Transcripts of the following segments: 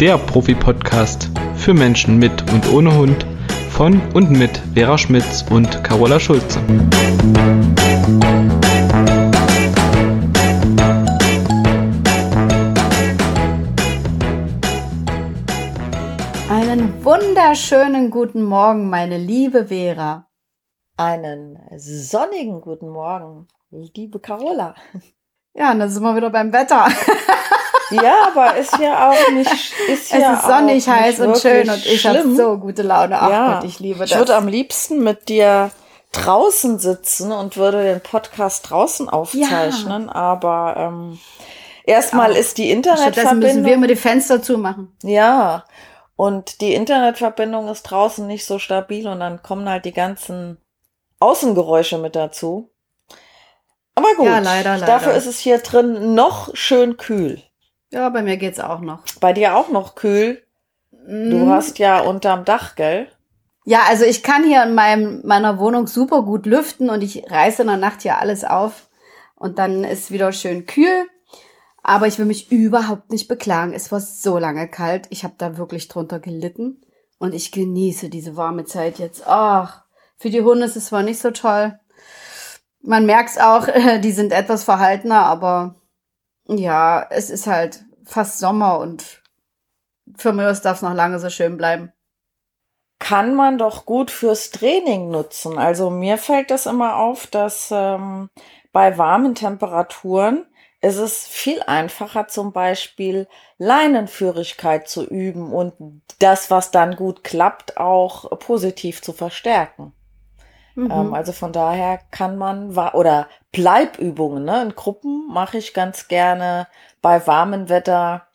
der Profi-Podcast für Menschen mit und ohne Hund von und mit Vera Schmitz und Carola Schulze. Einen wunderschönen guten Morgen, meine liebe Vera. Einen sonnigen guten Morgen, liebe Carola. Ja, und dann sind wir wieder beim Wetter. Ja, aber ist ja auch nicht. Ist es ja ist sonnig, heiß und schön und ich habe so gute Laune. Ach ja, Gott, ich liebe das. Ich würde am liebsten mit dir draußen sitzen und würde den Podcast draußen aufzeichnen, aber ähm, erstmal Auch. ist die Stattdessen müssen wir Internetverbindung. immer die Fenster zumachen. Ja, und die Internetverbindung ist draußen nicht so stabil und dann kommen halt die ganzen Außengeräusche mit dazu. Aber gut, Ja, leider, leider. dafür ist es hier drin noch schön kühl. Ja, bei mir geht's auch noch. Bei dir auch noch kühl. Du Mhm. hast ja unterm Dach, gell? Ja, also ich kann hier in meinem, meiner Wohnung super gut lüften und ich reiße in der Nacht hier alles auf und dann ist wieder schön kühl. Aber ich will mich überhaupt nicht beklagen. Es war so lange kalt. Ich habe da wirklich drunter gelitten und ich genieße diese warme Zeit jetzt. Ach, für die Hunde ist es zwar nicht so toll. Man merkt's auch, die sind etwas verhaltener, aber ja, es ist halt fast Sommer und für mich darf es noch lange so schön bleiben. Kann man doch gut fürs Training nutzen. Also mir fällt das immer auf, dass ähm, bei warmen Temperaturen ist es viel einfacher, zum Beispiel Leinenführigkeit zu üben und das, was dann gut klappt, auch positiv zu verstärken. Mhm. Ähm, also von daher kann man oder Bleibübungen, ne? In Gruppen mache ich ganz gerne bei warmem Wetter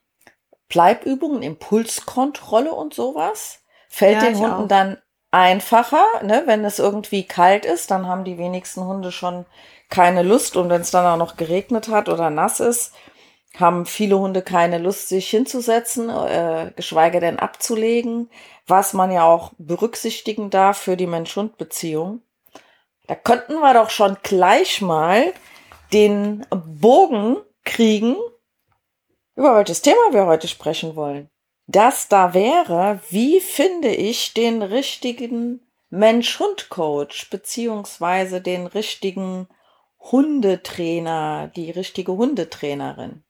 Bleibübungen, Impulskontrolle und sowas. Fällt Ja, den Hunden auch. dann einfacher, ne? Wenn es irgendwie kalt ist, dann haben die wenigsten Hunde schon keine Lust und wenn es dann auch noch geregnet hat oder nass ist, haben viele Hunde keine Lust, sich hinzusetzen, äh, geschweige denn abzulegen, was man ja auch berücksichtigen darf für die Mensch-Hund-Beziehung. Da könnten wir doch schon gleich mal den Bogen kriegen, über welches Thema wir heute sprechen wollen. Das da wäre, wie finde ich den richtigen Mensch-Hund-Coach, beziehungsweise den richtigen Hundetrainer, die richtige Hundetrainerin.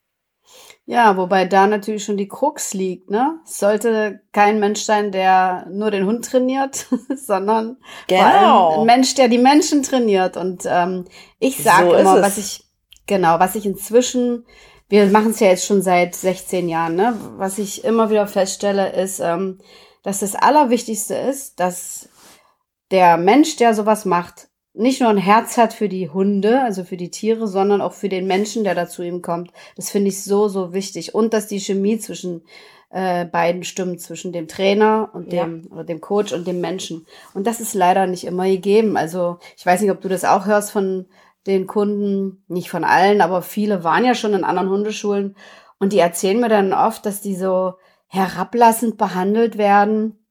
Ja, wobei da natürlich schon die Krux liegt, ne? Es sollte kein Mensch sein, der nur den Hund trainiert, sondern vor allem Genau. ein Mensch, der die Menschen trainiert. Und ähm, ich sage So immer, was ich, genau, was ich inzwischen, wir machen es ja jetzt schon seit 16 Jahren, ne? Was ich immer wieder feststelle, ist, ähm, dass das Allerwichtigste ist, dass der Mensch, der sowas macht, nicht nur ein Herz hat für die Hunde, also für die Tiere, sondern auch für den Menschen, der da zu ihm kommt. Das finde ich so, so wichtig. Und dass die Chemie zwischen äh, beiden stimmt, zwischen dem Trainer und Ja. dem, oder dem Coach und dem Menschen. Und das ist leider nicht immer gegeben. Also ich weiß nicht, ob du das auch hörst von den Kunden, nicht von allen, aber viele waren ja schon in anderen Hundeschulen und die erzählen mir dann oft, dass die so herablassend behandelt werden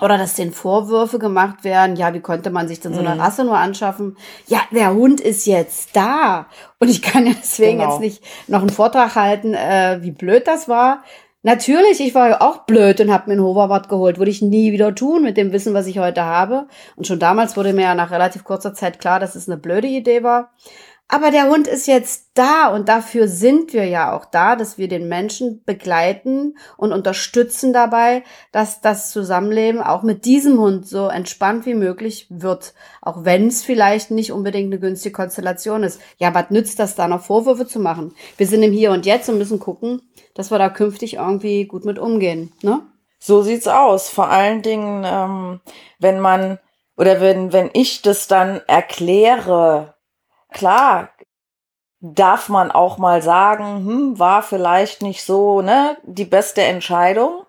oder dass denen Vorwürfe gemacht werden, ja, wie konnte man sich denn so eine Mhm. Rasse nur anschaffen? Ja, der Hund ist jetzt da. Und ich kann ja deswegen Genau. jetzt nicht noch einen Vortrag halten, äh, wie blöd das war. Natürlich, ich war ja auch blöd und habe mir einen Hoverboard geholt. Würde ich nie wieder tun mit dem Wissen, was ich heute habe. Und schon damals wurde mir ja nach relativ kurzer Zeit klar, dass es eine blöde Idee war. Aber der Hund ist jetzt da und dafür sind wir ja auch da, dass wir den Menschen begleiten und unterstützen dabei, dass das Zusammenleben auch mit diesem Hund so entspannt wie möglich wird. Auch wenn es vielleicht nicht unbedingt eine günstige Konstellation ist. Ja, was nützt das da noch Vorwürfe zu machen? Wir sind im Hier und Jetzt und müssen gucken, dass wir da künftig irgendwie gut mit umgehen. Ne? So sieht's aus. Vor allen Dingen, ähm, wenn man oder wenn, wenn ich das dann erkläre, klar, darf man auch mal sagen, hm, war vielleicht nicht so, ne, die beste Entscheidung.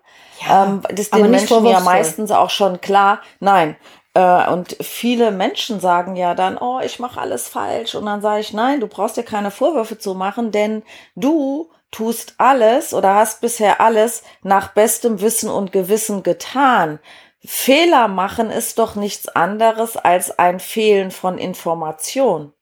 ähm, das ist aber den Menschen ja meistens auch schon klar. Nein. Äh, und viele Menschen sagen ja dann, oh, ich mache alles falsch. Und dann sage ich, nein, du brauchst dir keine Vorwürfe zu machen, denn du tust alles oder hast bisher alles nach bestem Wissen und Gewissen getan. Fehler machen ist doch nichts anderes als ein Fehlen von Information.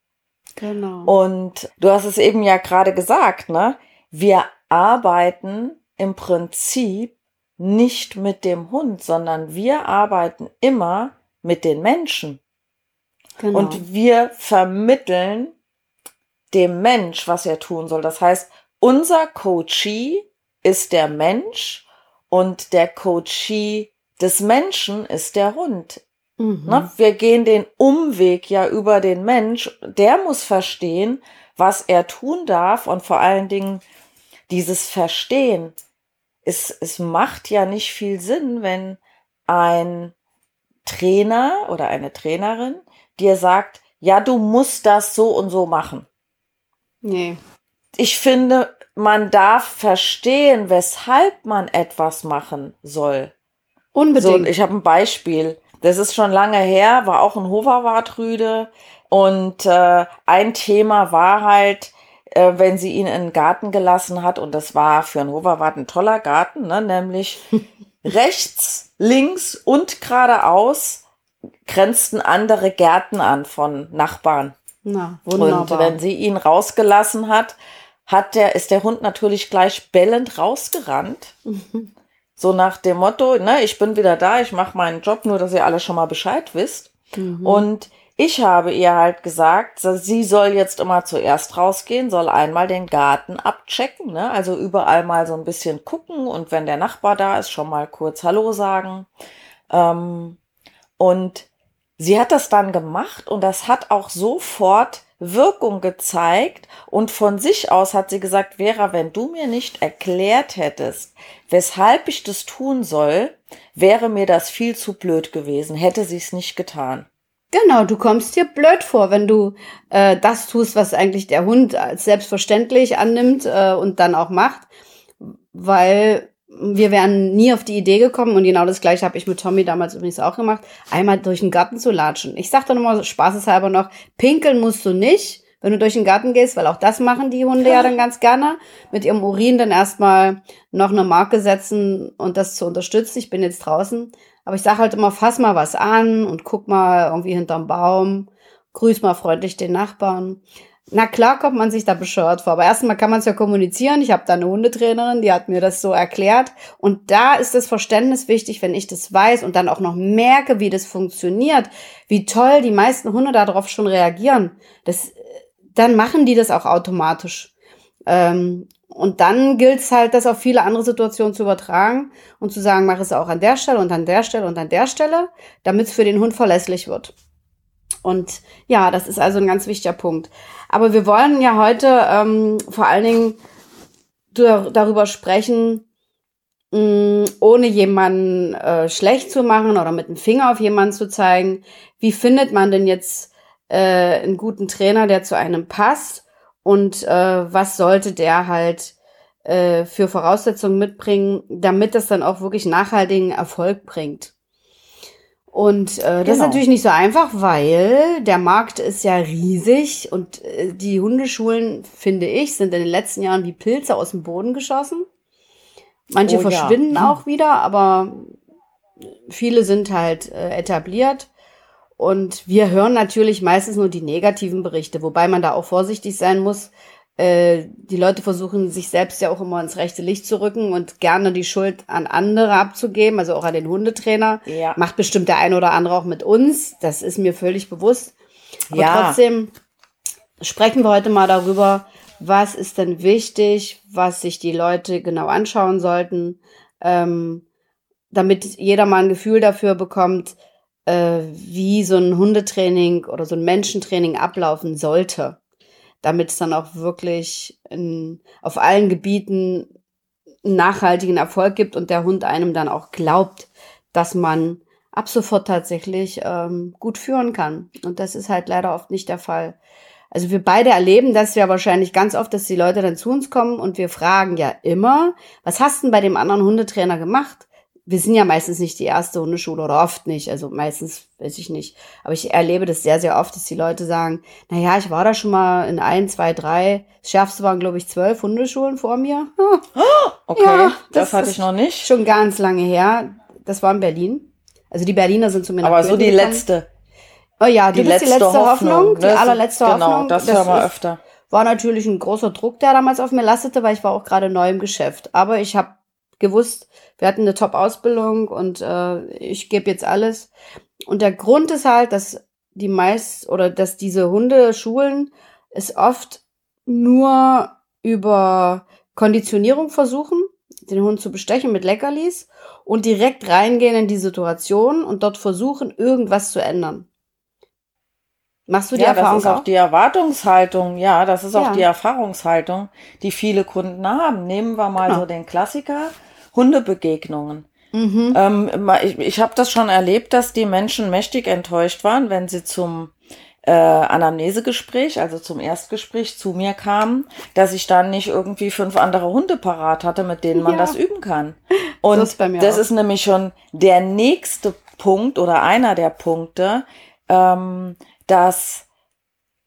Genau. Und du hast es eben ja gerade gesagt, ne? Wir arbeiten im Prinzip nicht mit dem Hund, sondern wir arbeiten immer mit den Menschen. Genau. Und wir vermitteln dem Mensch, was er tun soll. Das heißt, unser Coachee ist der Mensch und der Coachee des Menschen ist der Hund. Mhm. Ne? Wir gehen den Umweg ja über den Mensch. Der muss verstehen, was er tun darf und vor allen Dingen dieses Verstehen. Es, es macht ja nicht viel Sinn, wenn ein Trainer oder eine Trainerin dir sagt, ja, du musst das so und so machen. Nee. Ich finde, man darf verstehen, weshalb man etwas machen soll. So, Unbedingt. ich habe ein Beispiel. Das ist schon lange her, war auch ein Hoverwartrüde. Und äh, ein Thema war halt, äh, wenn sie ihn in den Garten gelassen hat, und das war für einen Hoverwart ein toller Garten, ne, nämlich rechts, links und geradeaus grenzten andere Gärten an von Nachbarn. Na, Und wunderbar. wenn sie ihn rausgelassen hat, hat der, ist der Hund natürlich gleich bellend rausgerannt. So nach dem Motto, ne, ich bin wieder da, ich mache meinen Job, nur dass ihr alle schon mal Bescheid wisst. Und ich habe ihr halt gesagt, sie soll jetzt immer zuerst rausgehen, soll einmal den Garten abchecken, ne? Also überall mal so ein bisschen gucken und wenn der Nachbar da ist, schon mal kurz Hallo sagen. Ähm, und sie hat das dann gemacht und das hat auch sofort Wirkung gezeigt und von sich aus hat sie gesagt, Vera, wenn du mir nicht erklärt hättest, weshalb ich das tun soll, wäre mir das viel zu blöd gewesen, hätte sie es nicht getan. Genau, du kommst dir blöd vor, wenn du äh, das tust, was eigentlich der Hund als selbstverständlich annimmt äh, und dann auch macht, weil wir wären nie auf die Idee gekommen und genau das gleiche habe ich mit Tommy damals übrigens auch gemacht, einmal durch den Garten zu latschen. Ich sag dann immer spaßeshalber noch, pinkeln musst du nicht, wenn du durch den Garten gehst, weil auch das machen die Hunde ja dann ganz gerne, mit ihrem Urin dann erstmal noch eine Marke setzen und das zu unterstützen. Ich bin jetzt draußen, aber ich sage halt immer, fass mal was an und guck mal irgendwie hinterm Baum, grüß mal freundlich den Nachbarn. Na klar kommt man sich da bescheuert vor, aber erstmal kann man es ja kommunizieren. Ich habe da eine Hundetrainerin, die hat mir das so erklärt. Und da ist das Verständnis wichtig, wenn ich das weiß und dann auch noch merke, wie das funktioniert, wie toll die meisten Hunde darauf schon reagieren. Das, dann machen die das auch automatisch. Ähm, und dann gilt es halt, das auf viele andere Situationen zu übertragen und zu sagen, mach es auch an der Stelle und an der Stelle und an der Stelle, damit es für den Hund verlässlich wird. Und ja, das ist also ein ganz wichtiger Punkt. Aber wir wollen ja heute ähm, vor allen Dingen dar- darüber sprechen, mh, ohne jemanden äh, schlecht zu machen oder mit dem Finger auf jemanden zu zeigen. Wie findet man denn jetzt äh, einen guten Trainer, der zu einem passt? Und äh, was sollte der halt äh, für Voraussetzungen mitbringen, damit das dann auch wirklich nachhaltigen Erfolg bringt? Und äh, das ist Genau. natürlich nicht so einfach, weil der Markt ist ja riesig und äh, die Hundeschulen, finde ich, sind in den letzten Jahren wie Pilze aus dem Boden geschossen. Manche Oh ja. verschwinden Hm. auch wieder, aber viele sind halt äh, etabliert. Und wir hören natürlich meistens nur die negativen Berichte, wobei man da auch vorsichtig sein muss. Äh, die Leute versuchen sich selbst ja auch immer ins rechte Licht zu rücken und gerne die Schuld an andere abzugeben, also auch an den Hundetrainer. Ja. Macht bestimmt der eine oder andere auch mit uns. Das ist mir völlig bewusst. Aber Ja. trotzdem sprechen wir heute mal darüber, was ist denn wichtig, was sich die Leute genau anschauen sollten, ähm, damit jeder mal ein Gefühl dafür bekommt, äh, wie so ein Hundetraining oder so ein Menschentraining ablaufen sollte, damit es dann auch wirklich in, auf allen Gebieten nachhaltigen Erfolg gibt und der Hund einem dann auch glaubt, dass man ab sofort tatsächlich ähm, gut führen kann. Und das ist halt leider oft nicht der Fall. Also wir beide erleben das ja wahrscheinlich ganz oft, dass die Leute dann zu uns kommen und wir fragen ja immer, was hast denn bei dem anderen Hundetrainer gemacht? Wir sind ja meistens nicht die erste Hundeschule oder oft nicht, also meistens weiß ich nicht. Aber ich erlebe das sehr, sehr oft, dass die Leute sagen, na ja, ich war da schon mal in ein, zwei, drei, das schärfste waren glaube ich zwölf Hundeschulen vor mir. Okay, Ja, das, das hatte ich noch nicht. schon ganz lange her. Das war in Berlin. Also die Berliner sind zu mir nach Aber so die gekommen. letzte, Oh ja, die letzte, die letzte Hoffnung, Hoffnung. die allerletzte genau, Hoffnung. das hören wir öfter. war natürlich ein großer Druck, der damals auf mir lastete, weil ich war auch gerade neu im Geschäft. Aber ich habe gewusst, wir hatten eine Top-Ausbildung und äh, ich gebe jetzt alles. Und der Grund ist halt, dass die meist oder dass diese Hundeschulen es oft nur über Konditionierung versuchen, den Hund zu bestechen mit Leckerlis und direkt reingehen in die Situation und dort versuchen, irgendwas zu ändern. Machst du die ja, Erfahrung das ist auch, auch? die Erwartungshaltung, ja, das ist auch Ja. die Erfahrungshaltung, die viele Kunden haben. Nehmen wir mal Genau. so den Klassiker, Hundebegegnungen. Mhm. Ähm, ich ich habe das schon erlebt, dass die Menschen mächtig enttäuscht waren, wenn sie zum äh, Anamnesegespräch, also zum Erstgespräch zu mir kamen, dass ich dann nicht irgendwie fünf andere Hunde parat hatte, mit denen man Ja. das üben kann. Und ist bei mir das ist nämlich schon der nächste Punkt oder einer der Punkte, ähm, dass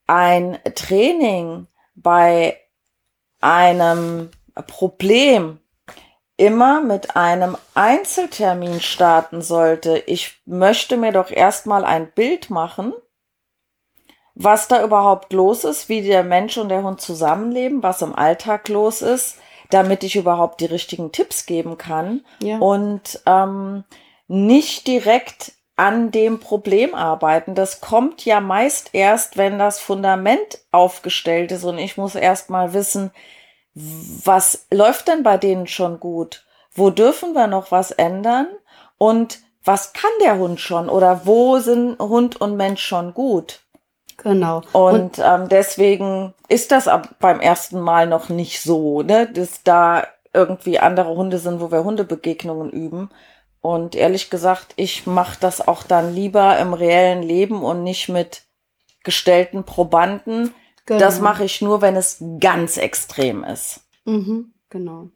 ein Training bei einem Problem immer mit einem Einzeltermin starten sollte. Ich möchte mir doch erstmal ein Bild machen, was da überhaupt los ist, wie der Mensch und der Hund zusammenleben, was im Alltag los ist, damit ich überhaupt die richtigen Tipps geben kann Ja. und ähm, nicht direkt an dem Problem arbeiten. Das kommt ja meist erst, wenn das Fundament aufgestellt ist und ich muss erst mal wissen, was läuft denn bei denen schon gut? Wo dürfen wir noch was ändern? Und was kann der Hund schon? Oder wo sind Hund und Mensch schon gut? Genau. Und, ähm, deswegen ist das ab beim ersten Mal noch nicht so, ne, dass da irgendwie andere Hunde sind, wo wir Hundebegegnungen üben. Und ehrlich gesagt, ich mache das auch dann lieber im reellen Leben und nicht mit gestellten Probanden. Genau. Das mache ich nur, wenn es ganz extrem ist. Mhm, genau.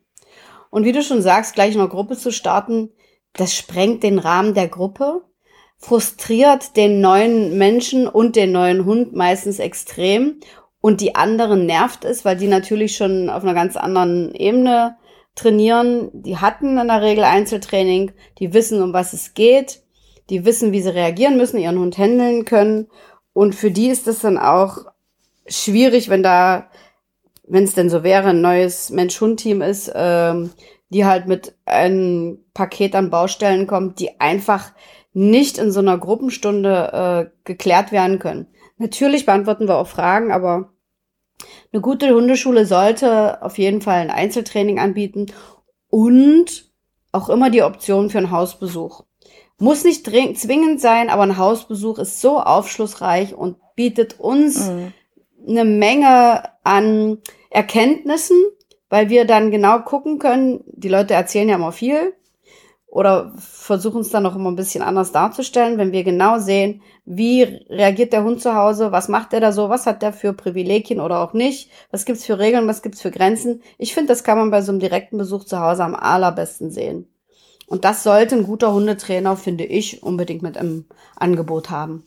Und wie du schon sagst, gleich in einer Gruppe zu starten, das sprengt den Rahmen der Gruppe, frustriert den neuen Menschen und den neuen Hund meistens extrem und die anderen nervt es, weil die natürlich schon auf einer ganz anderen Ebene trainieren. Die hatten in der Regel Einzeltraining, die wissen, um was es geht, die wissen, wie sie reagieren müssen, ihren Hund handeln können und für die ist es dann auch schwierig, wenn da wenn es denn so wäre, ein neues Mensch-Hund-Team ist, ähm, die halt mit einem Paket an Baustellen kommt, die einfach nicht in so einer Gruppenstunde äh, geklärt werden können. Natürlich beantworten wir auch Fragen, aber eine gute Hundeschule sollte auf jeden Fall ein Einzeltraining anbieten und auch immer die Option für einen Hausbesuch. Muss nicht zwingend sein, aber ein Hausbesuch ist so aufschlussreich und bietet uns Mhm. Eine Menge an Erkenntnissen, weil wir dann genau gucken können, die Leute erzählen ja immer viel oder versuchen es dann noch immer ein bisschen anders darzustellen, wenn wir genau sehen, wie reagiert der Hund zu Hause, was macht er da so, was hat der für Privilegien oder auch nicht, was gibt's für Regeln, was gibt's für Grenzen. Ich finde, das kann man bei so einem direkten Besuch zu Hause am allerbesten sehen. Und das sollte ein guter Hundetrainer, finde ich, unbedingt mit im Angebot haben.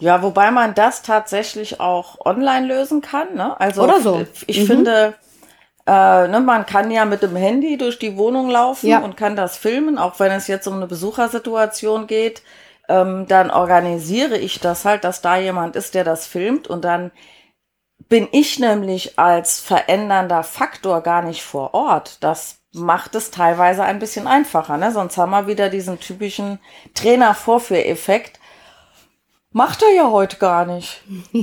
Ja, wobei man das tatsächlich auch online lösen kann. Ne? Also Oder so. Ich Mhm. finde, äh, ne, man kann ja mit dem Handy durch die Wohnung laufen Ja. und kann das filmen, auch wenn es jetzt um eine Besuchersituation geht. Ähm, dann organisiere ich das halt, dass da jemand ist, der das filmt und dann bin ich nämlich als verändernder Faktor gar nicht vor Ort. Das macht es teilweise ein bisschen einfacher. Ne? Sonst haben wir wieder diesen typischen Trainer-Vorführeffekt. Macht er ja heute gar nicht.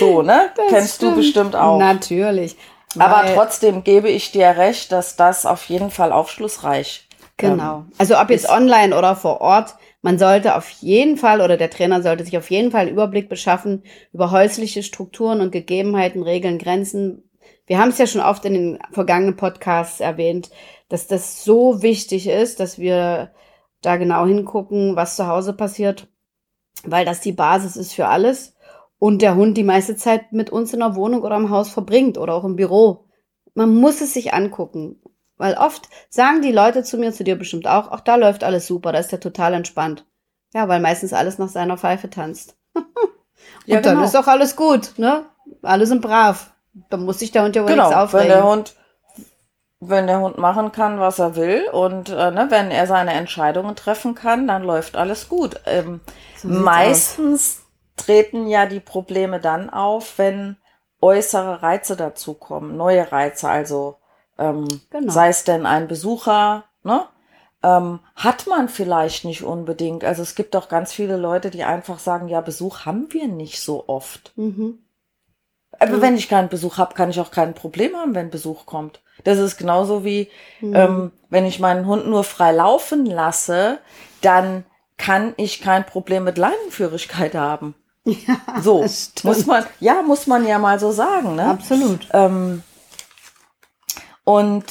So, ne? Das Kennst du stimmt. bestimmt auch. Natürlich. Aber trotzdem gebe ich dir recht, dass das auf jeden Fall aufschlussreich Genau. Also ob jetzt online oder vor Ort, man sollte auf jeden Fall oder der Trainer sollte sich auf jeden Fall einen Überblick beschaffen über häusliche Strukturen und Gegebenheiten, Regeln, Grenzen. Wir haben es ja schon oft in den vergangenen Podcasts erwähnt, dass das so wichtig ist, dass wir da genau hingucken, was zu Hause passiert, weil das die Basis ist für alles und der Hund die meiste Zeit mit uns in der Wohnung oder im Haus verbringt oder auch im Büro. Man muss es sich angucken. Weil oft sagen die Leute zu mir, zu dir bestimmt auch, ach, da läuft alles super, da ist der total entspannt. Ja, weil meistens alles nach seiner Pfeife tanzt. Und Ja, dann genau. ist auch alles gut, ne? Alle sind brav. Da muss sich der Hund ja wohl nichts Genau, wenn aufregen. der Hund, wenn der Hund machen kann, was er will und äh, ne, wenn er seine Entscheidungen treffen kann, dann läuft alles gut. Ähm, So meistens treten ja die Probleme dann auf, wenn äußere Reize dazukommen, neue Reize, also Ähm, genau. Sei es denn ein Besucher, ne? Ähm, hat man vielleicht nicht unbedingt. Also es gibt auch ganz viele Leute, die einfach sagen, ja, Besuch haben wir nicht so oft. Mhm. Aber mhm. wenn ich keinen Besuch habe, kann ich auch kein Problem haben, wenn Besuch kommt. Das ist genauso wie, mhm. ähm, wenn ich meinen Hund nur frei laufen lasse, dann kann ich kein Problem mit Leinenführigkeit haben. Ja, so muss man, ja, muss man ja mal so sagen, ne? Absolut. Ähm, und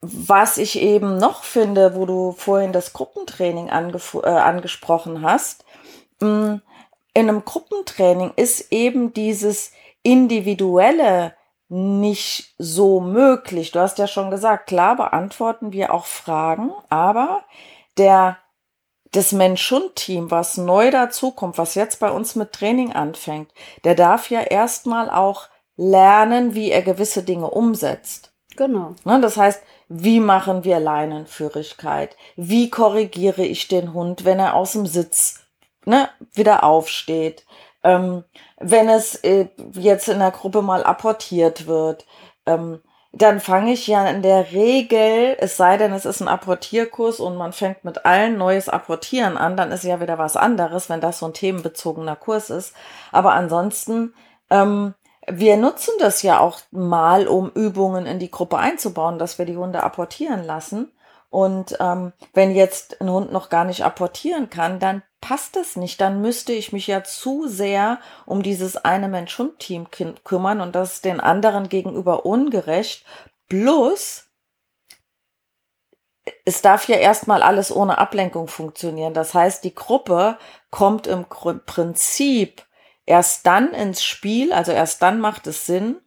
was ich eben noch finde, wo du vorhin das Gruppentraining äh, angesprochen hast, mh, mm, in einem Gruppentraining ist eben dieses individuelle nicht so möglich. Du hast ja schon gesagt, klar beantworten wir auch Fragen, aber der das Mensch-Hund-Team, was neu dazukommt, was jetzt bei uns mit Training anfängt, der darf ja erstmal auch lernen, wie er gewisse Dinge umsetzt. Genau. Ne, das heißt, wie machen wir Leinenführigkeit? Wie korrigiere ich den Hund, wenn er aus dem Sitz ne, wieder aufsteht? Ähm, wenn es äh, jetzt in der Gruppe mal apportiert wird, ähm, dann fange ich ja in der Regel, es sei denn, es ist ein Apportierkurs und man fängt mit allen neues Apportieren an, dann ist ja wieder was anderes, wenn das so ein themenbezogener Kurs ist. Aber ansonsten ähm, wir nutzen das ja auch mal, um Übungen in die Gruppe einzubauen, dass wir die Hunde apportieren lassen. Und ähm, wenn jetzt ein Hund noch gar nicht apportieren kann, dann passt das nicht. Dann müsste ich mich ja zu sehr um dieses eine Mensch-Hund-Team kümmern und das ist den anderen gegenüber ungerecht. Plus, es darf ja erstmal alles ohne Ablenkung funktionieren. Das heißt, die Gruppe kommt im Prinzip erst dann ins Spiel, also erst dann macht es Sinn,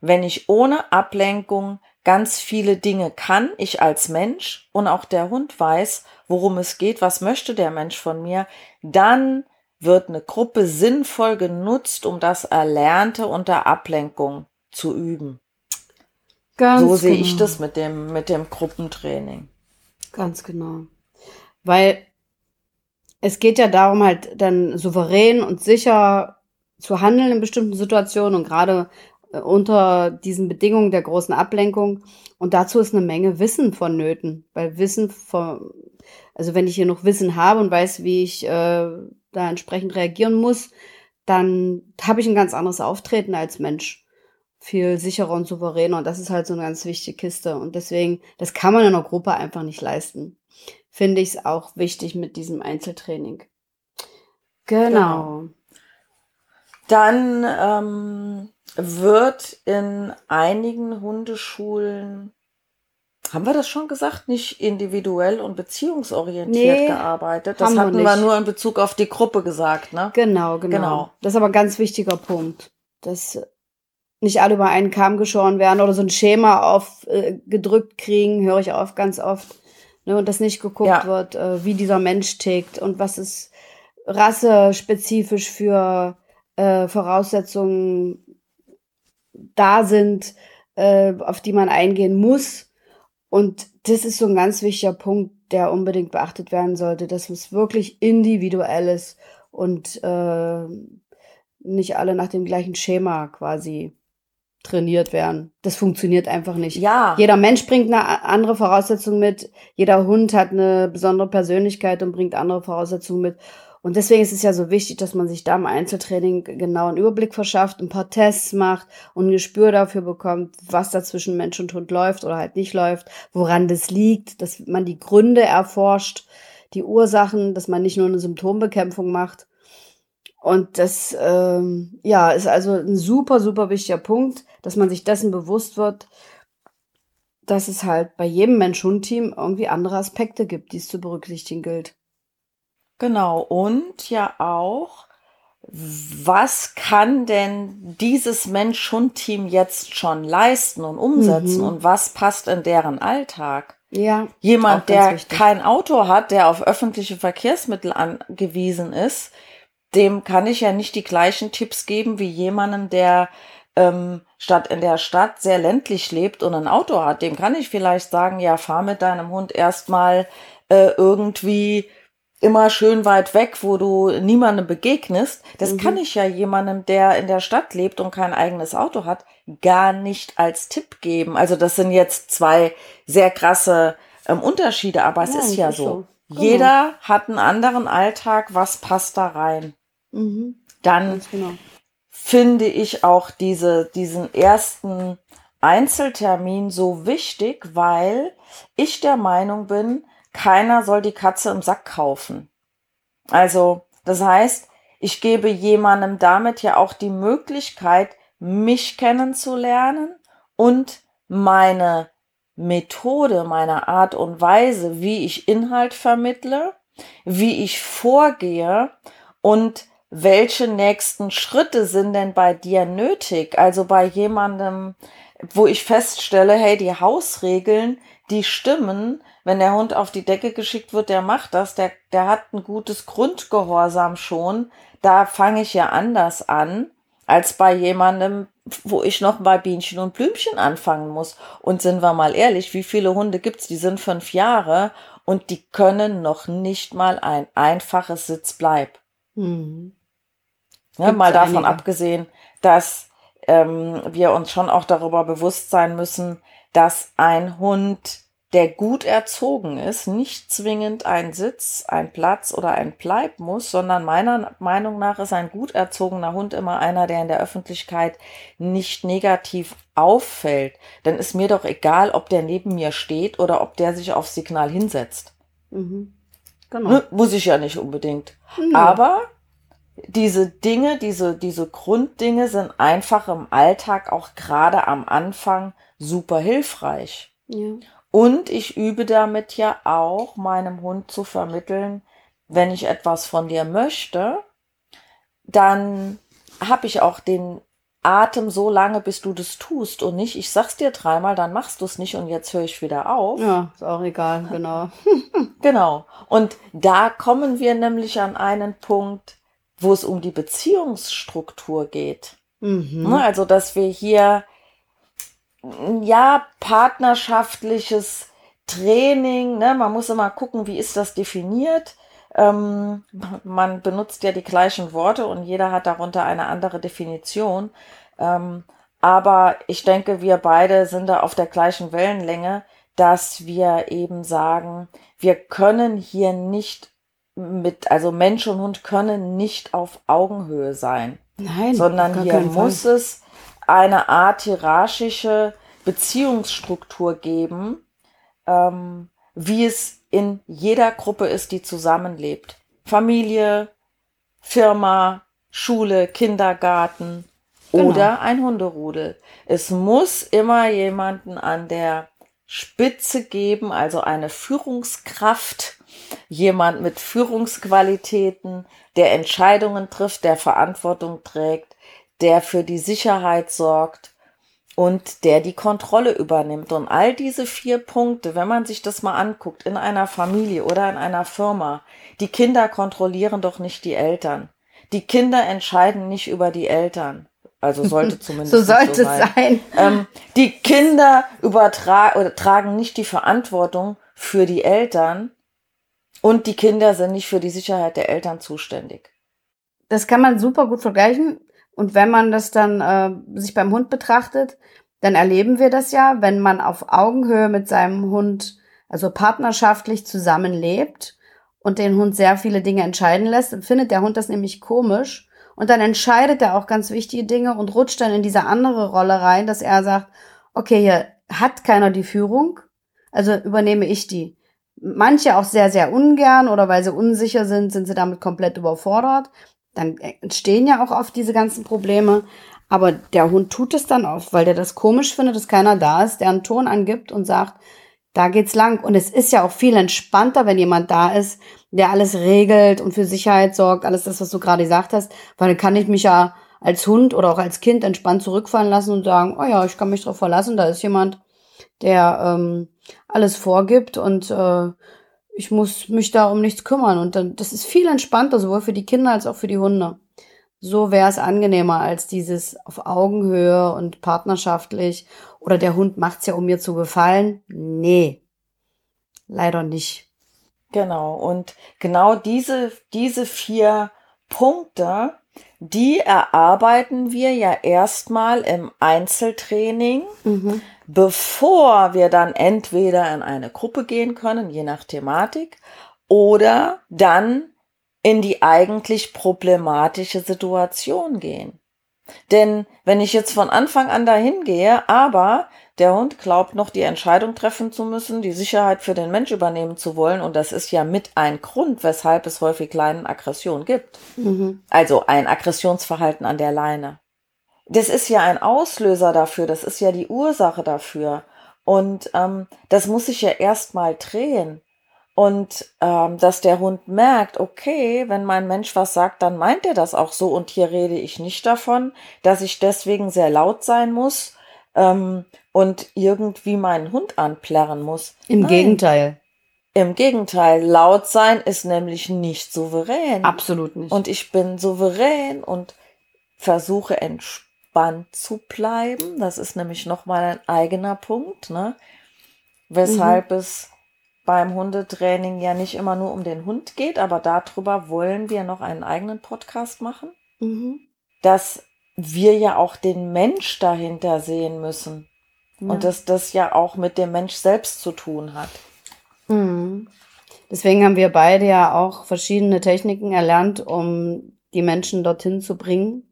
wenn ich ohne Ablenkung ganz viele Dinge kann, ich als Mensch und auch der Hund weiß, worum es geht, was möchte der Mensch von mir, dann wird eine Gruppe sinnvoll genutzt, um das Erlernte unter Ablenkung zu üben. Ganz so sehe genau. ich das mit dem, mit dem Gruppentraining. Ganz genau. Weil es geht ja darum, halt dann souverän und sicher zu handeln in bestimmten Situationen und gerade unter diesen Bedingungen der großen Ablenkung. Und dazu ist eine Menge Wissen vonnöten, weil Wissen von, also wenn ich hier noch Wissen habe und weiß, wie ich äh, da entsprechend reagieren muss, dann habe ich ein ganz anderes Auftreten als Mensch. Viel sicherer und souveräner. Und das ist halt so eine ganz wichtige Kiste. Und deswegen, das kann man in einer Gruppe einfach nicht leisten. Finde ich es auch wichtig mit diesem Einzeltraining. Genau. genau. Dann ähm, wird in einigen Hundeschulen, haben wir das schon gesagt, nicht individuell und beziehungsorientiert nee, gearbeitet. Das hatten wir, wir, nur in Bezug auf die Gruppe gesagt, ne? Genau, genau, genau. Das ist aber ein ganz wichtiger Punkt, dass nicht alle über einen Kamm geschoren werden oder so ein Schema aufgedrückt äh, kriegen, höre ich oft ganz oft. Ne, und dass nicht geguckt ja. wird, äh, wie dieser Mensch tickt und was ist rassespezifisch für äh, Voraussetzungen da sind, äh, auf die man eingehen muss. Und das ist so ein ganz wichtiger Punkt, der unbedingt beachtet werden sollte, dass es wirklich individuell ist und äh, nicht alle nach dem gleichen Schema quasi trainiert werden. Das funktioniert einfach nicht. Ja. Jeder Mensch bringt eine andere Voraussetzung mit. Jeder Hund hat eine besondere Persönlichkeit und bringt andere Voraussetzungen mit. Und deswegen ist es ja so wichtig, dass man sich da im Einzeltraining genau einen Überblick verschafft, ein paar Tests macht und ein Gespür dafür bekommt, was da zwischen Mensch und Hund läuft oder halt nicht läuft, woran das liegt, dass man die Gründe erforscht, die Ursachen, dass man nicht nur eine Symptombekämpfung macht. Und das ähm, ja ist also ein super, super wichtiger Punkt, dass man sich dessen bewusst wird, dass es halt bei jedem Mensch-Hund-Team irgendwie andere Aspekte gibt, die es zu berücksichtigen gilt. Genau, und ja auch, was kann denn dieses Mensch-Hund-Team jetzt schon leisten und umsetzen mhm. und was passt in deren Alltag? Ja. Jemand, der wichtig. kein Auto hat, der auf öffentliche Verkehrsmittel angewiesen ist, dem kann ich ja nicht die gleichen Tipps geben wie jemandem, der ähm, statt in der Stadt sehr ländlich lebt und ein Auto hat. Dem kann ich vielleicht sagen, ja, fahr mit deinem Hund erstmal äh, irgendwie immer schön weit weg, wo du niemandem begegnest. Das mhm. kann ich ja jemandem, der in der Stadt lebt und kein eigenes Auto hat, gar nicht als Tipp geben. Also das sind jetzt zwei sehr krasse ähm, Unterschiede, aber es ja, ist ja so. Genau. Jeder hat einen anderen Alltag, was passt da rein. Mhm. Dann genau. finde ich auch diese, diesen ersten Einzeltermin so wichtig, weil ich der Meinung bin, keiner soll die Katze im Sack kaufen. Also, das heißt, ich gebe jemandem damit ja auch die Möglichkeit, mich kennenzulernen und meine Methode, meine Art und Weise, wie ich Inhalt vermittle, wie ich vorgehe und welche nächsten Schritte sind denn bei dir nötig? Also bei jemandem, wo ich feststelle, hey, die Hausregeln, die stimmen, wenn der Hund auf die Decke geschickt wird, der macht das, der, der hat ein gutes Grundgehorsam schon. Da fange ich ja anders an, als bei jemandem, wo ich noch bei Bienchen und Blümchen anfangen muss. Und sind wir mal ehrlich, wie viele Hunde gibt's? Die sind fünf Jahre und die können noch nicht mal ein einfaches Sitzbleib. Mhm. Ja, mal davon einige. abgesehen, dass ähm, wir uns schon auch darüber bewusst sein müssen, dass ein Hund, der gut erzogen ist, nicht zwingend ein Sitz, ein Platz oder ein Bleib muss, sondern meiner Meinung nach ist ein gut erzogener Hund immer einer, der in der Öffentlichkeit nicht negativ auffällt. Denn ist mir doch egal, ob der neben mir steht oder ob der sich aufs Signal hinsetzt. Mhm. Genau. Muss ich ja nicht unbedingt. Mhm. Aber diese Dinge, diese, diese Grunddinge sind einfach im Alltag auch gerade am Anfang super hilfreich. Ja. Und ich übe damit ja auch meinem Hund zu vermitteln, wenn ich etwas von dir möchte, dann habe ich auch den Atem so lange, bis du das tust und nicht, ich sag's dir dreimal, dann machst du es nicht und jetzt höre ich wieder auf. Ja, ist auch egal, genau. genau. Und da kommen wir nämlich an einen Punkt, wo es um die Beziehungsstruktur geht. Mhm. Ne, also, dass wir hier, ja, partnerschaftliches Training, ne, man muss immer gucken, wie ist das definiert. Ähm, man benutzt ja die gleichen Worte und jeder hat darunter eine andere Definition. Ähm, aber ich denke, wir beide sind da auf der gleichen Wellenlänge, dass wir eben sagen, wir können hier nicht mit, also Mensch und Hund können nicht auf Augenhöhe sein. Nein. Sondern hier muss Fall. es eine Art hierarchische Beziehungsstruktur geben, ähm, wie es in jeder Gruppe ist, die zusammenlebt. Familie, Firma, Schule, Kindergarten genau. oder ein Hunderudel. Es muss immer jemanden an der Spitze geben, also eine Führungskraft, jemand mit Führungsqualitäten, der Entscheidungen trifft, der Verantwortung trägt, der für die Sicherheit sorgt und der die Kontrolle übernimmt. Und all diese vier Punkte, wenn man sich das mal anguckt, in einer Familie oder in einer Firma, die Kinder kontrollieren doch nicht die Eltern. Die Kinder entscheiden nicht über die Eltern. Also sollte zumindest so sollte so sein. es sein. Ähm, die Kinder übertragen nicht die Verantwortung für die Eltern, und die Kinder sind nicht für die Sicherheit der Eltern zuständig. Das kann man super gut vergleichen. Und wenn man das dann äh, sich beim Hund betrachtet, dann erleben wir das ja, wenn man auf Augenhöhe mit seinem Hund, also partnerschaftlich zusammenlebt und den Hund sehr viele Dinge entscheiden lässt, dann findet der Hund das nämlich komisch. Und dann entscheidet er auch ganz wichtige Dinge und rutscht dann in diese andere Rolle rein, dass er sagt, okay, hier hat keiner die Führung, also übernehme ich die. Manche auch sehr, sehr ungern oder weil sie unsicher sind, sind sie damit komplett überfordert. Dann entstehen ja auch oft diese ganzen Probleme. Aber der Hund tut es dann oft, weil der das komisch findet, dass keiner da ist, der einen Ton angibt und sagt, da geht's lang. Und es ist ja auch viel entspannter, wenn jemand da ist, der alles regelt und für Sicherheit sorgt, alles das, was du gerade gesagt hast, weil dann kann ich mich ja als Hund oder auch als Kind entspannt zurückfallen lassen und sagen, oh ja, ich kann mich darauf verlassen, da ist jemand, der ähm, alles vorgibt und äh, ich muss mich da um nichts kümmern. Und dann, das ist viel entspannter, sowohl für die Kinder als auch für die Hunde. So wäre es angenehmer als dieses auf Augenhöhe und partnerschaftlich. Oder der Hund macht's ja, um mir zu gefallen. Nee, leider nicht. Genau. Und genau diese, diese vier Punkte, die erarbeiten wir ja erstmal im Einzeltraining, Mhm. Bevor wir dann entweder in eine Gruppe gehen können, je nach Thematik, oder dann in die eigentlich problematische Situation gehen. Denn wenn ich jetzt von Anfang an dahin gehe, aber der Hund glaubt noch die Entscheidung treffen zu müssen, die Sicherheit für den Mensch übernehmen zu wollen, und das ist ja mit ein Grund, weshalb es häufig Leinenaggression gibt. Mhm. Also ein Aggressionsverhalten an der Leine. Das ist ja ein Auslöser dafür, das ist ja die Ursache dafür. Und ähm, das muss sich ja erstmal drehen. Und ähm, dass der Hund merkt, okay, wenn mein Mensch was sagt, dann meint er das auch so. Und hier rede ich nicht davon, dass ich deswegen sehr laut sein muss ähm, und irgendwie meinen Hund anplärren muss. Im Nein. Gegenteil. Im Gegenteil, laut sein ist nämlich nicht souverän. Absolut nicht. Und ich bin souverän und versuche entspannt zu bleiben. Das ist nämlich nochmal ein eigener Punkt, ne? Weshalb es beim Hundetraining ja nicht immer nur um den Hund geht, aber darüber wollen wir noch einen eigenen Podcast machen, mhm. dass wir ja auch den Mensch dahinter sehen müssen Ja. und dass das ja auch mit dem Mensch selbst zu tun hat. Mhm. Deswegen haben wir beide ja auch verschiedene Techniken erlernt, um die Menschen dorthin zu bringen.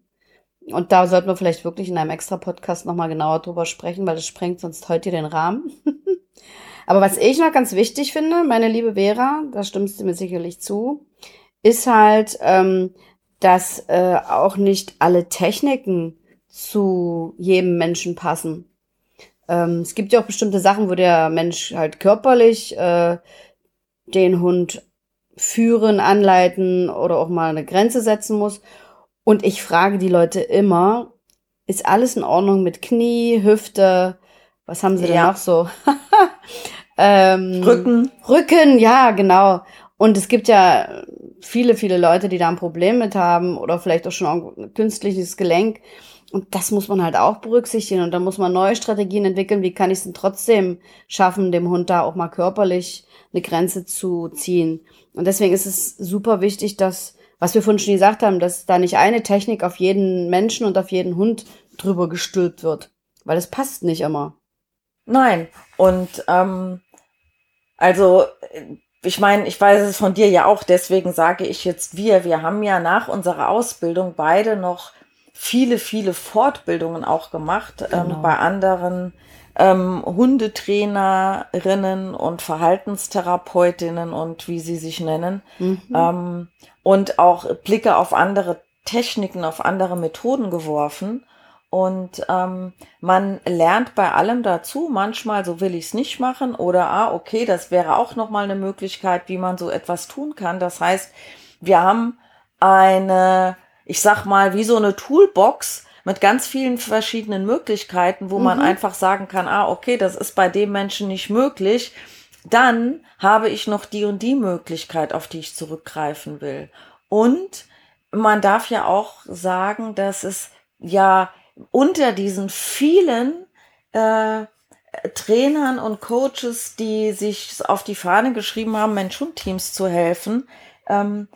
Und da sollten wir vielleicht wirklich in einem extra Podcast nochmal genauer drüber sprechen, weil das sprengt sonst heute den Rahmen. Aber was ich noch ganz wichtig finde, meine liebe Vera, da stimmst du mir sicherlich zu, ist halt, ähm, dass äh, auch nicht alle Techniken zu jedem Menschen passen. Ähm, es gibt ja auch bestimmte Sachen, wo der Mensch halt körperlich äh, den Hund führen, anleiten oder auch mal eine Grenze setzen muss. Und ich frage die Leute immer, ist alles in Ordnung mit Knie, Hüfte? Was haben sie denn Ja. noch so? ähm, Rücken. Rücken, ja, genau. Und es gibt ja viele, viele Leute, die da ein Problem mit haben oder vielleicht auch schon ein künstliches Gelenk. Und das muss man halt auch berücksichtigen. Und da muss man neue Strategien entwickeln. Wie kann ich es denn trotzdem schaffen, dem Hund da auch mal körperlich eine Grenze zu ziehen? Und deswegen ist es super wichtig, dass, was wir vorhin schon gesagt haben, dass da nicht eine Technik auf jeden Menschen und auf jeden Hund drüber gestülpt wird. Weil es passt nicht immer. Nein. Und ähm, also ich meine, ich weiß es von dir ja auch, deswegen sage ich jetzt wir. Wir haben ja nach unserer Ausbildung beide noch viele, viele Fortbildungen auch gemacht Genau. ähm, bei anderen ähm, Hundetrainerinnen und Verhaltenstherapeutinnen und wie sie sich nennen. Mhm. ähm, und auch Blicke auf andere Techniken, auf andere Methoden geworfen. Und ähm, man lernt bei allem dazu. Manchmal, so will ich es nicht machen. Oder, ah, okay, das wäre auch nochmal eine Möglichkeit, wie man so etwas tun kann. Das heißt, wir haben eine, ich sag mal, wie so eine Toolbox mit ganz vielen verschiedenen Möglichkeiten, wo man Mhm. einfach sagen kann, ah, okay, das ist bei dem Menschen nicht möglich. Dann habe ich noch die und die Möglichkeit, auf die ich zurückgreifen will. Und man darf ja auch sagen, dass es ja unter diesen vielen äh, Trainern und Coaches, die sich auf die Fahne geschrieben haben, Mensch-Hund-Teams zu helfen, ähm,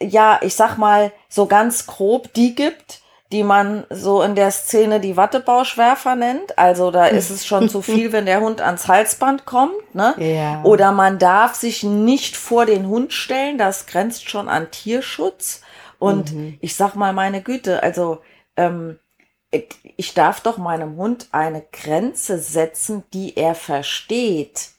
ja, ich sag mal, so ganz grob die gibt, die man so in der Szene die Wattebauschwerfer nennt. Also da ist es schon zu viel, wenn der Hund ans Halsband kommt, ne? Ja. Oder man darf sich nicht vor den Hund stellen, das grenzt schon an Tierschutz. Und Mhm. ich sag mal, meine Güte, also ähm, ich darf doch meinem Hund eine Grenze setzen, die er versteht.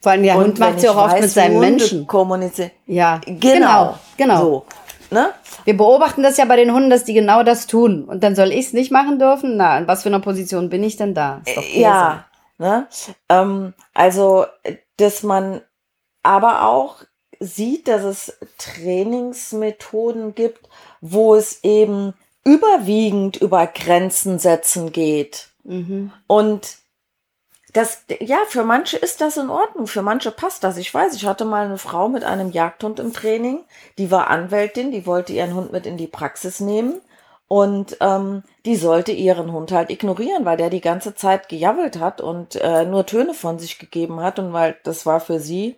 Vor allem der Und Hund macht sie ich auch oft mit seinem Menschen. kommunizieren. Ja, Genau, genau. So, ne? Wir beobachten das ja bei den Hunden, dass die genau das tun. Und dann soll ich es nicht machen dürfen? Na, in was für einer Position bin ich denn da? Ist doch Käse. Ja, ne? Ähm, also, dass man aber auch sieht, dass es Trainingsmethoden gibt, wo es eben überwiegend über Grenzen setzen geht. Mhm. Und das, ja, für manche ist das in Ordnung, für manche passt das. Ich weiß, ich hatte mal eine Frau mit einem Jagdhund im Training, die war Anwältin, die wollte ihren Hund mit in die Praxis nehmen und ähm, die sollte ihren Hund halt ignorieren, weil der die ganze Zeit gejabbelt hat und äh, nur Töne von sich gegeben hat und weil das war für sie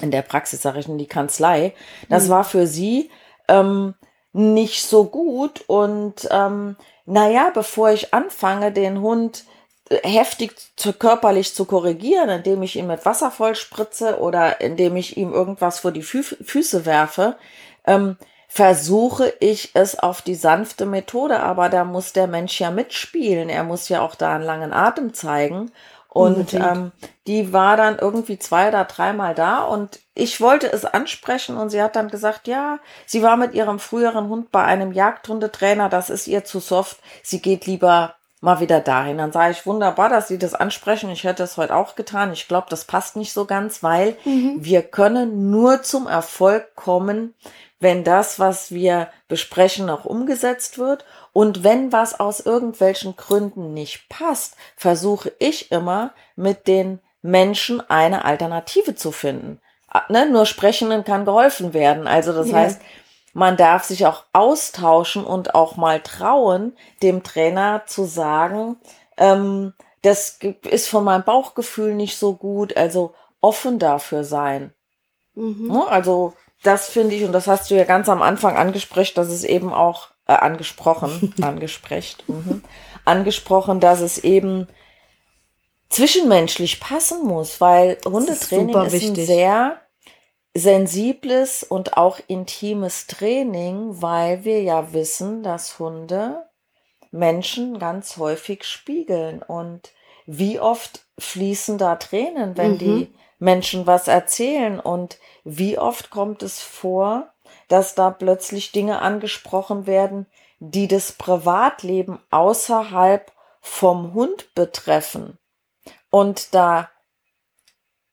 in der Praxis, sage ich, in die Kanzlei. Das mhm. war für sie ähm, nicht so gut. Und ähm, naja, bevor ich anfange, den Hund heftig zu, körperlich zu korrigieren, indem ich ihn mit Wasser vollspritze oder indem ich ihm irgendwas vor die Fü Füße werfe, ähm, versuche ich es auf die sanfte Methode, aber da muss der Mensch ja mitspielen. Er muss ja auch da einen langen Atem zeigen. Und ähm, die war dann irgendwie zwei oder dreimal da und ich wollte es ansprechen und sie hat dann gesagt, ja, sie war mit ihrem früheren Hund bei einem Jagdhundetrainer, das ist ihr zu soft, sie geht lieber mal wieder dahin. Dann sage ich, wunderbar, dass Sie das ansprechen. Ich hätte es heute auch getan. Ich glaube, das passt nicht so ganz, weil mhm. wir können nur zum Erfolg kommen, wenn das, was wir besprechen, auch umgesetzt wird. Und wenn was aus irgendwelchen Gründen nicht passt, versuche ich immer mit den Menschen eine Alternative zu finden. Ne? Nur Sprechenden kann geholfen werden. Also das ja. heißt, man darf sich auch austauschen und auch mal trauen, dem Trainer zu sagen, ähm, das ist von meinem Bauchgefühl nicht so gut, also offen dafür sein. Mhm. Ne? Also das finde ich, und das hast du ja ganz am Anfang angesprochen, dass es eben auch äh, angesprochen, angesprecht, mhm, angesprochen, dass es eben zwischenmenschlich passen muss, weil Hundetraining ist, ist ein sehr sensibles und auch intimes Training, weil wir ja wissen, dass Hunde Menschen ganz häufig spiegeln und wie oft fließen da Tränen, wenn mhm. die Menschen was erzählen und wie oft kommt es vor, dass da plötzlich Dinge angesprochen werden, die das Privatleben außerhalb vom Hund betreffen. Und da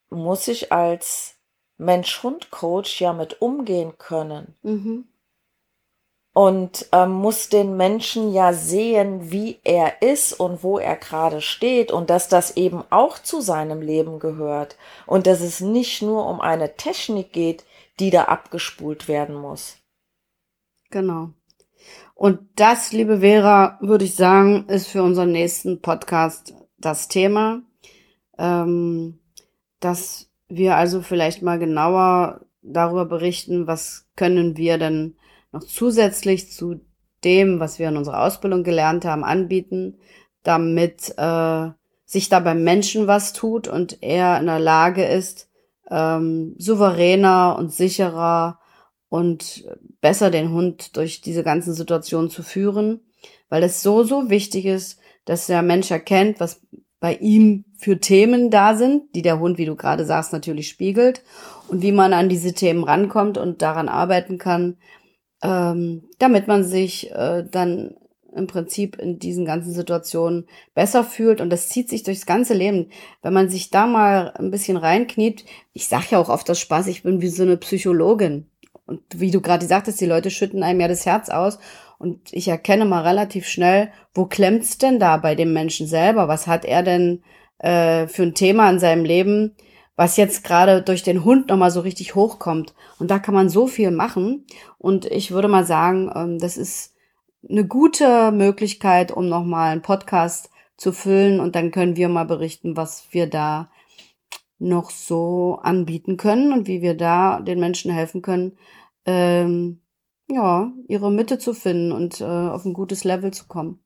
muss ich als Mensch-Hund-Coach ja mit umgehen können. Mhm. Und ähm, muss den Menschen ja sehen, wie er ist und wo er gerade steht und dass das eben auch zu seinem Leben gehört und dass es nicht nur um eine Technik geht, die da abgespult werden muss. Genau. Und das, liebe Vera, würde ich sagen, ist für unseren nächsten Podcast das Thema, ähm, dass wir also vielleicht mal genauer darüber berichten, was können wir denn noch zusätzlich zu dem, was wir in unserer Ausbildung gelernt haben, anbieten, damit äh, sich da beim Menschen was tut und er in der Lage ist, ähm, souveräner und sicherer und besser den Hund durch diese ganzen Situationen zu führen, weil es so, so wichtig ist, dass der Mensch erkennt, was bei ihm für Themen da sind, die der Hund, wie du gerade sagst, natürlich spiegelt und wie man an diese Themen rankommt und daran arbeiten kann, ähm, damit man sich äh, dann im Prinzip in diesen ganzen Situationen besser fühlt und das zieht sich durchs ganze Leben. Wenn man sich da mal ein bisschen reinkniet, ich sag ja auch oft das Spaß, ich bin wie so eine Psychologin. Und wie du gerade sagtest, die Leute schütten einem ja das Herz aus. Und ich erkenne mal relativ schnell, wo klemmt's denn da bei dem Menschen selber? Was hat er denn äh, für ein Thema in seinem Leben, was jetzt gerade durch den Hund nochmal so richtig hochkommt? Und da kann man so viel machen. Und ich würde mal sagen, ähm, das ist eine gute Möglichkeit, um nochmal einen Podcast zu füllen. Und dann können wir mal berichten, was wir da noch so anbieten können und wie wir da den Menschen helfen können, ähm, ja, ihre Mitte zu finden und äh, auf ein gutes Level zu kommen.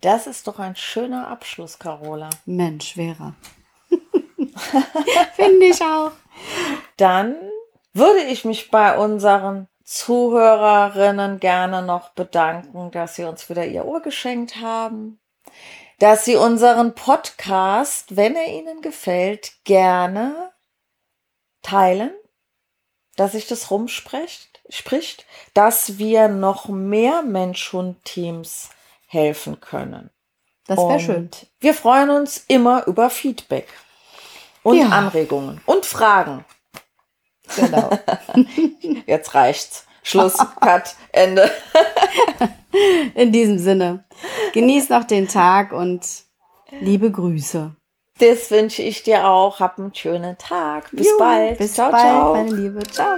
Das ist doch ein schöner Abschluss, Carola. Mensch, Vera. Finde ich auch. Dann würde ich mich bei unseren Zuhörerinnen gerne noch bedanken, dass sie uns wieder ihr Ohr geschenkt haben, dass sie unseren Podcast, wenn er ihnen gefällt, gerne teilen, dass sich das rumspricht, spricht, dass wir noch mehr Mensch-Hund-Teams helfen können. Das wäre schön. Wir freuen uns immer über Feedback und ja. Anregungen und Fragen. Genau. Jetzt reicht's. Schluss, Cut, Ende. In diesem Sinne. Genieß noch den Tag und liebe Grüße. Das wünsche ich dir auch. Hab einen schönen Tag. Bis Juhu, bald. Bis ciao, bald, ciao. meine Liebe. Ciao.